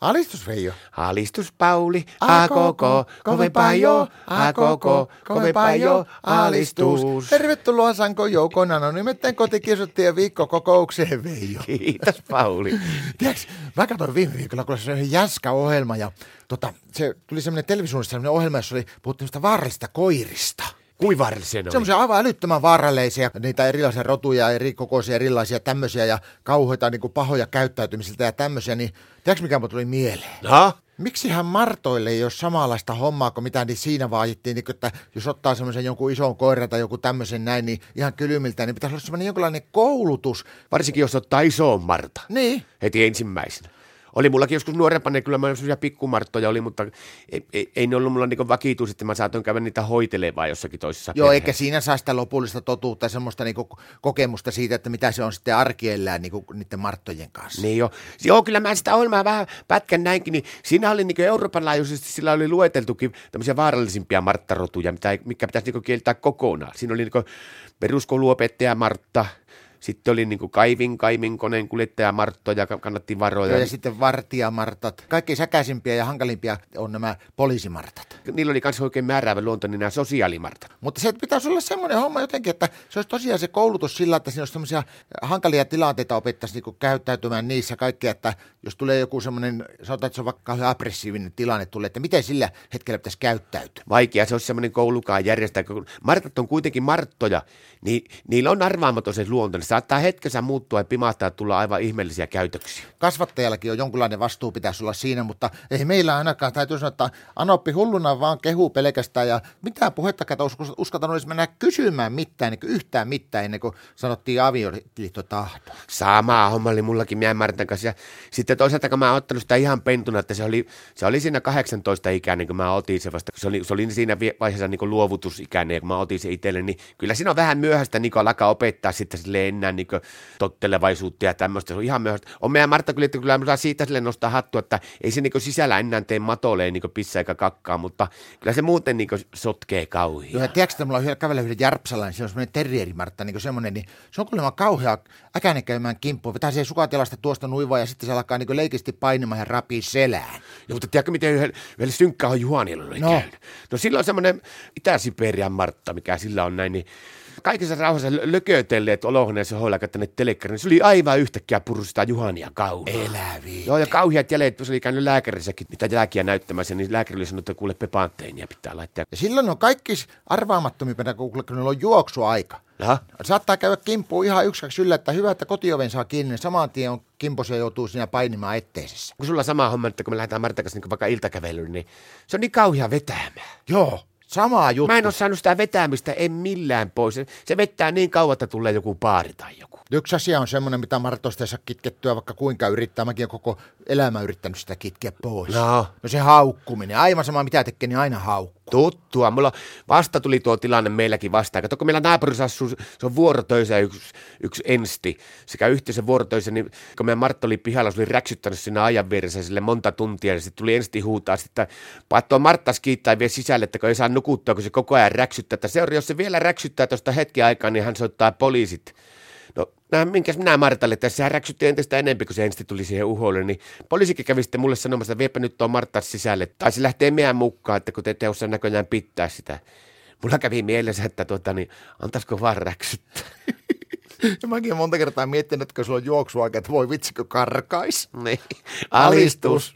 Alistus Veijo. Alistus Pauli, a koko, kovempaa jo, a koko, kovempaa jo, alistus. Tervetuloa Sanko Joukona, no nimittäin kotikirjoittajien viikkokokoukseen Veijo. Kiitos Pauli. Tiedätkö, mä katsoin viime viikolla, kun se oli jäskä ohjelma ja tota, se tuli semmoinen televisioissa semmoinen ohjelma, jossa oli puhuttu vaarallista koirista. Kuin vaarallisia ne? Semmoisia aivan älyttömän vaarallisia, niitä erilaisia rotuja, eri kokoisia, erilaisia tämmöisiä ja kauheita niin kuin pahoja käyttäytymisiltä ja tämmöisiä, niin tiedätkö mikä mun tuli mieleen? No? Miksihän Martoille ei ole samanlaista hommaa kuin mitä niin siinä vaadittiin, niin että jos ottaa semmoisen jonkun ison koiran tai joku tämmöisen näin, niin ihan kylmiltä, niin pitäisi olla semmoinen jonkinlainen koulutus. Varsinkin jos ottaa isoon Marta. Niin. Heti ensimmäisenä. Oli mullakin joskus nuorempana, niin kyllä mä sellaisia pikkumarttoja oli, mutta ei, ei, ei ne ollut mulla niin vakituus, että mä saatoin käydä niitä hoitelemaan jossakin toisessa Joo, perheessä. eikä siinä saa sitä lopullista totuutta semmoista niinku kokemusta siitä, että mitä se on sitten arkiellään niinku niiden marttojen kanssa. Niin jo. Joo, kyllä mä sitä ohjelmaa vähän pätkän näinkin, niin siinä oli niin Euroopan laajuisesti, sillä oli lueteltukin tämmöisiä vaarallisimpia marttarotuja, mitä, mikä pitäisi niin kieltää kokonaan. Siinä oli niin peruskouluopettaja Martta, sitten oli niin kaivin, kaimin koneen kuljettaja Martto ja kannatti varoja. Joo, ja sitten vartijamartat. Kaikki säkäisimpiä ja hankalimpia on nämä poliisimartat. Niillä oli myös oikein määräävä luonto, niin nämä sosiaalimartat. Mutta se pitäisi olla semmoinen homma jotenkin, että se olisi tosiaan se koulutus sillä, että siinä olisi semmoisia hankalia tilanteita opettaisiin niin käyttäytymään niissä kaikkea, että jos tulee joku semmoinen, sanotaan, että se on vaikka kauhean aggressiivinen tilanne tulee, että miten sillä hetkellä pitäisi käyttäytyä. Vaikea se olisi semmoinen koulukaan järjestää, kun martat on kuitenkin marttoja, niin niillä on arvaamaton se luonto. Ne saattaa hetkessä muuttua ja pimahtaa tulla aivan ihmeellisiä käytöksiä. Kasvattajallakin on jonkunlainen vastuu pitäisi olla siinä, mutta ei meillä ainakaan. Täytyy sanoa, että Anoppi hulluna vaan kehuu pelkästään ja mitään puhetta kato uskaltanut edes mennä kysymään mitään, niin yhtään mitään ennen kuin sanottiin avioliitto tahto. Sama homma oli mullakin Mien Martan kanssa. Ja sitten toisaalta kun mä oon ottanut sitä ihan pentuna, että se oli, se oli siinä 18 ikäinen, kun mä otin se vasta. Se oli, se oli siinä vaiheessa niin luovutusikäinen, kun mä otin se itselle, niin kyllä siinä on vähän myöhäistä niin alkaa opettaa sitten sille enää niin tottelevaisuutta ja tämmöistä. Se on ihan myöhäistä. On meidän Martta kyllä, että kyllä siitä sille nostaa hattua, että ei se niin sisällä enää tee matoleen niin pissa eikä kakkaa, mutta kyllä se muuten niin sotkee kauhean. Joo, ja tiedätkö, että mulla on kävellä yhden Järpsalla, niin se on semmoinen terrierimartta, niin semmoinen, niin se on kuulemma kauhea äkäinen käymään kimppuun. Vetää siihen sukatelasta tuosta nuivaa ja sitten se alkaa niin leikisti painimaan ja rapii selään. Joo, mutta tiedätkö, miten yhdellä, yhdellä synkkää on Juhanilla oli no. käynyt? No sillä on semmoinen Itä-Siperian Martta, mikä sillä on näin, niin kaikissa rauhassa lökötelleet olohuoneessa hoilla tänne telekkarin. Niin se oli aivan yhtäkkiä purustaa Juhania kauhean. Eläviä. Joo, ja kauheat jäljet, se oli käynyt lääkärissäkin niitä jälkiä näyttämässä, niin lääkäri oli sanonut, että kuule pepanteinia pitää laittaa. Ja silloin on kaikki arvaamattomimpana, kun niillä on juoksuaika. Jaha. Saattaa käydä kimppuun ihan yksi kaksi yllä, että hyvä, että kotioven saa kiinni, niin saman tien on kimposia joutuu siinä painimaan etteisessä. Kun sulla sama homma, että kun me lähdetään Martan kanssa niin vaikka iltakävelyyn, niin se on niin kauhea vetämään. Joo, sama juttu. Mä en ole saanut sitä vetämistä, en millään pois. Se vettää niin kauan, että tulee joku baari tai joku. Yksi asia on semmoinen, mitä Martosta ei saa kitkettyä, vaikka kuinka yrittää. Mäkin olen koko elämä yrittänyt sitä kitkeä pois. No. no se haukkuminen. Aivan sama mitä tekee, niin aina haukkuu. Tuttua. Mulla vasta tuli tuo tilanne meilläkin vastaan. Kato, kun meillä naapurissa asuu, se on vuorotöisä yksi, yksi ensti sekä yhteisen vuorotöisä, niin kun meidän Martta oli pihalla, se oli räksyttänyt siinä ajan vieressä sille monta tuntia, ja sitten tuli ensti huutaa, sitten paattoi Martta kiittää vielä sisälle, että kun ei saa nukuttua, kun se koko ajan räksyttää, että seura, jos se vielä räksyttää tuosta hetki aikaa, niin hän soittaa poliisit. No, nämä, minkäs minä Martalle, että sehän räksytti entistä enemmän, kun se ensin tuli siihen uholle, niin poliisikin kävi sitten mulle sanomassa, että viepä nyt tuon Martta sisälle, tai se lähtee meidän mukaan, että kun te ette osaa näköjään pitää sitä. Mulla kävi mielessä, että tuota, niin, antaisiko vaan räksyttää. Ja mäkin olen monta kertaa miettinyt, että kun sulla on juoksuaika, että voi vitsikö karkais. Niin. Alistus.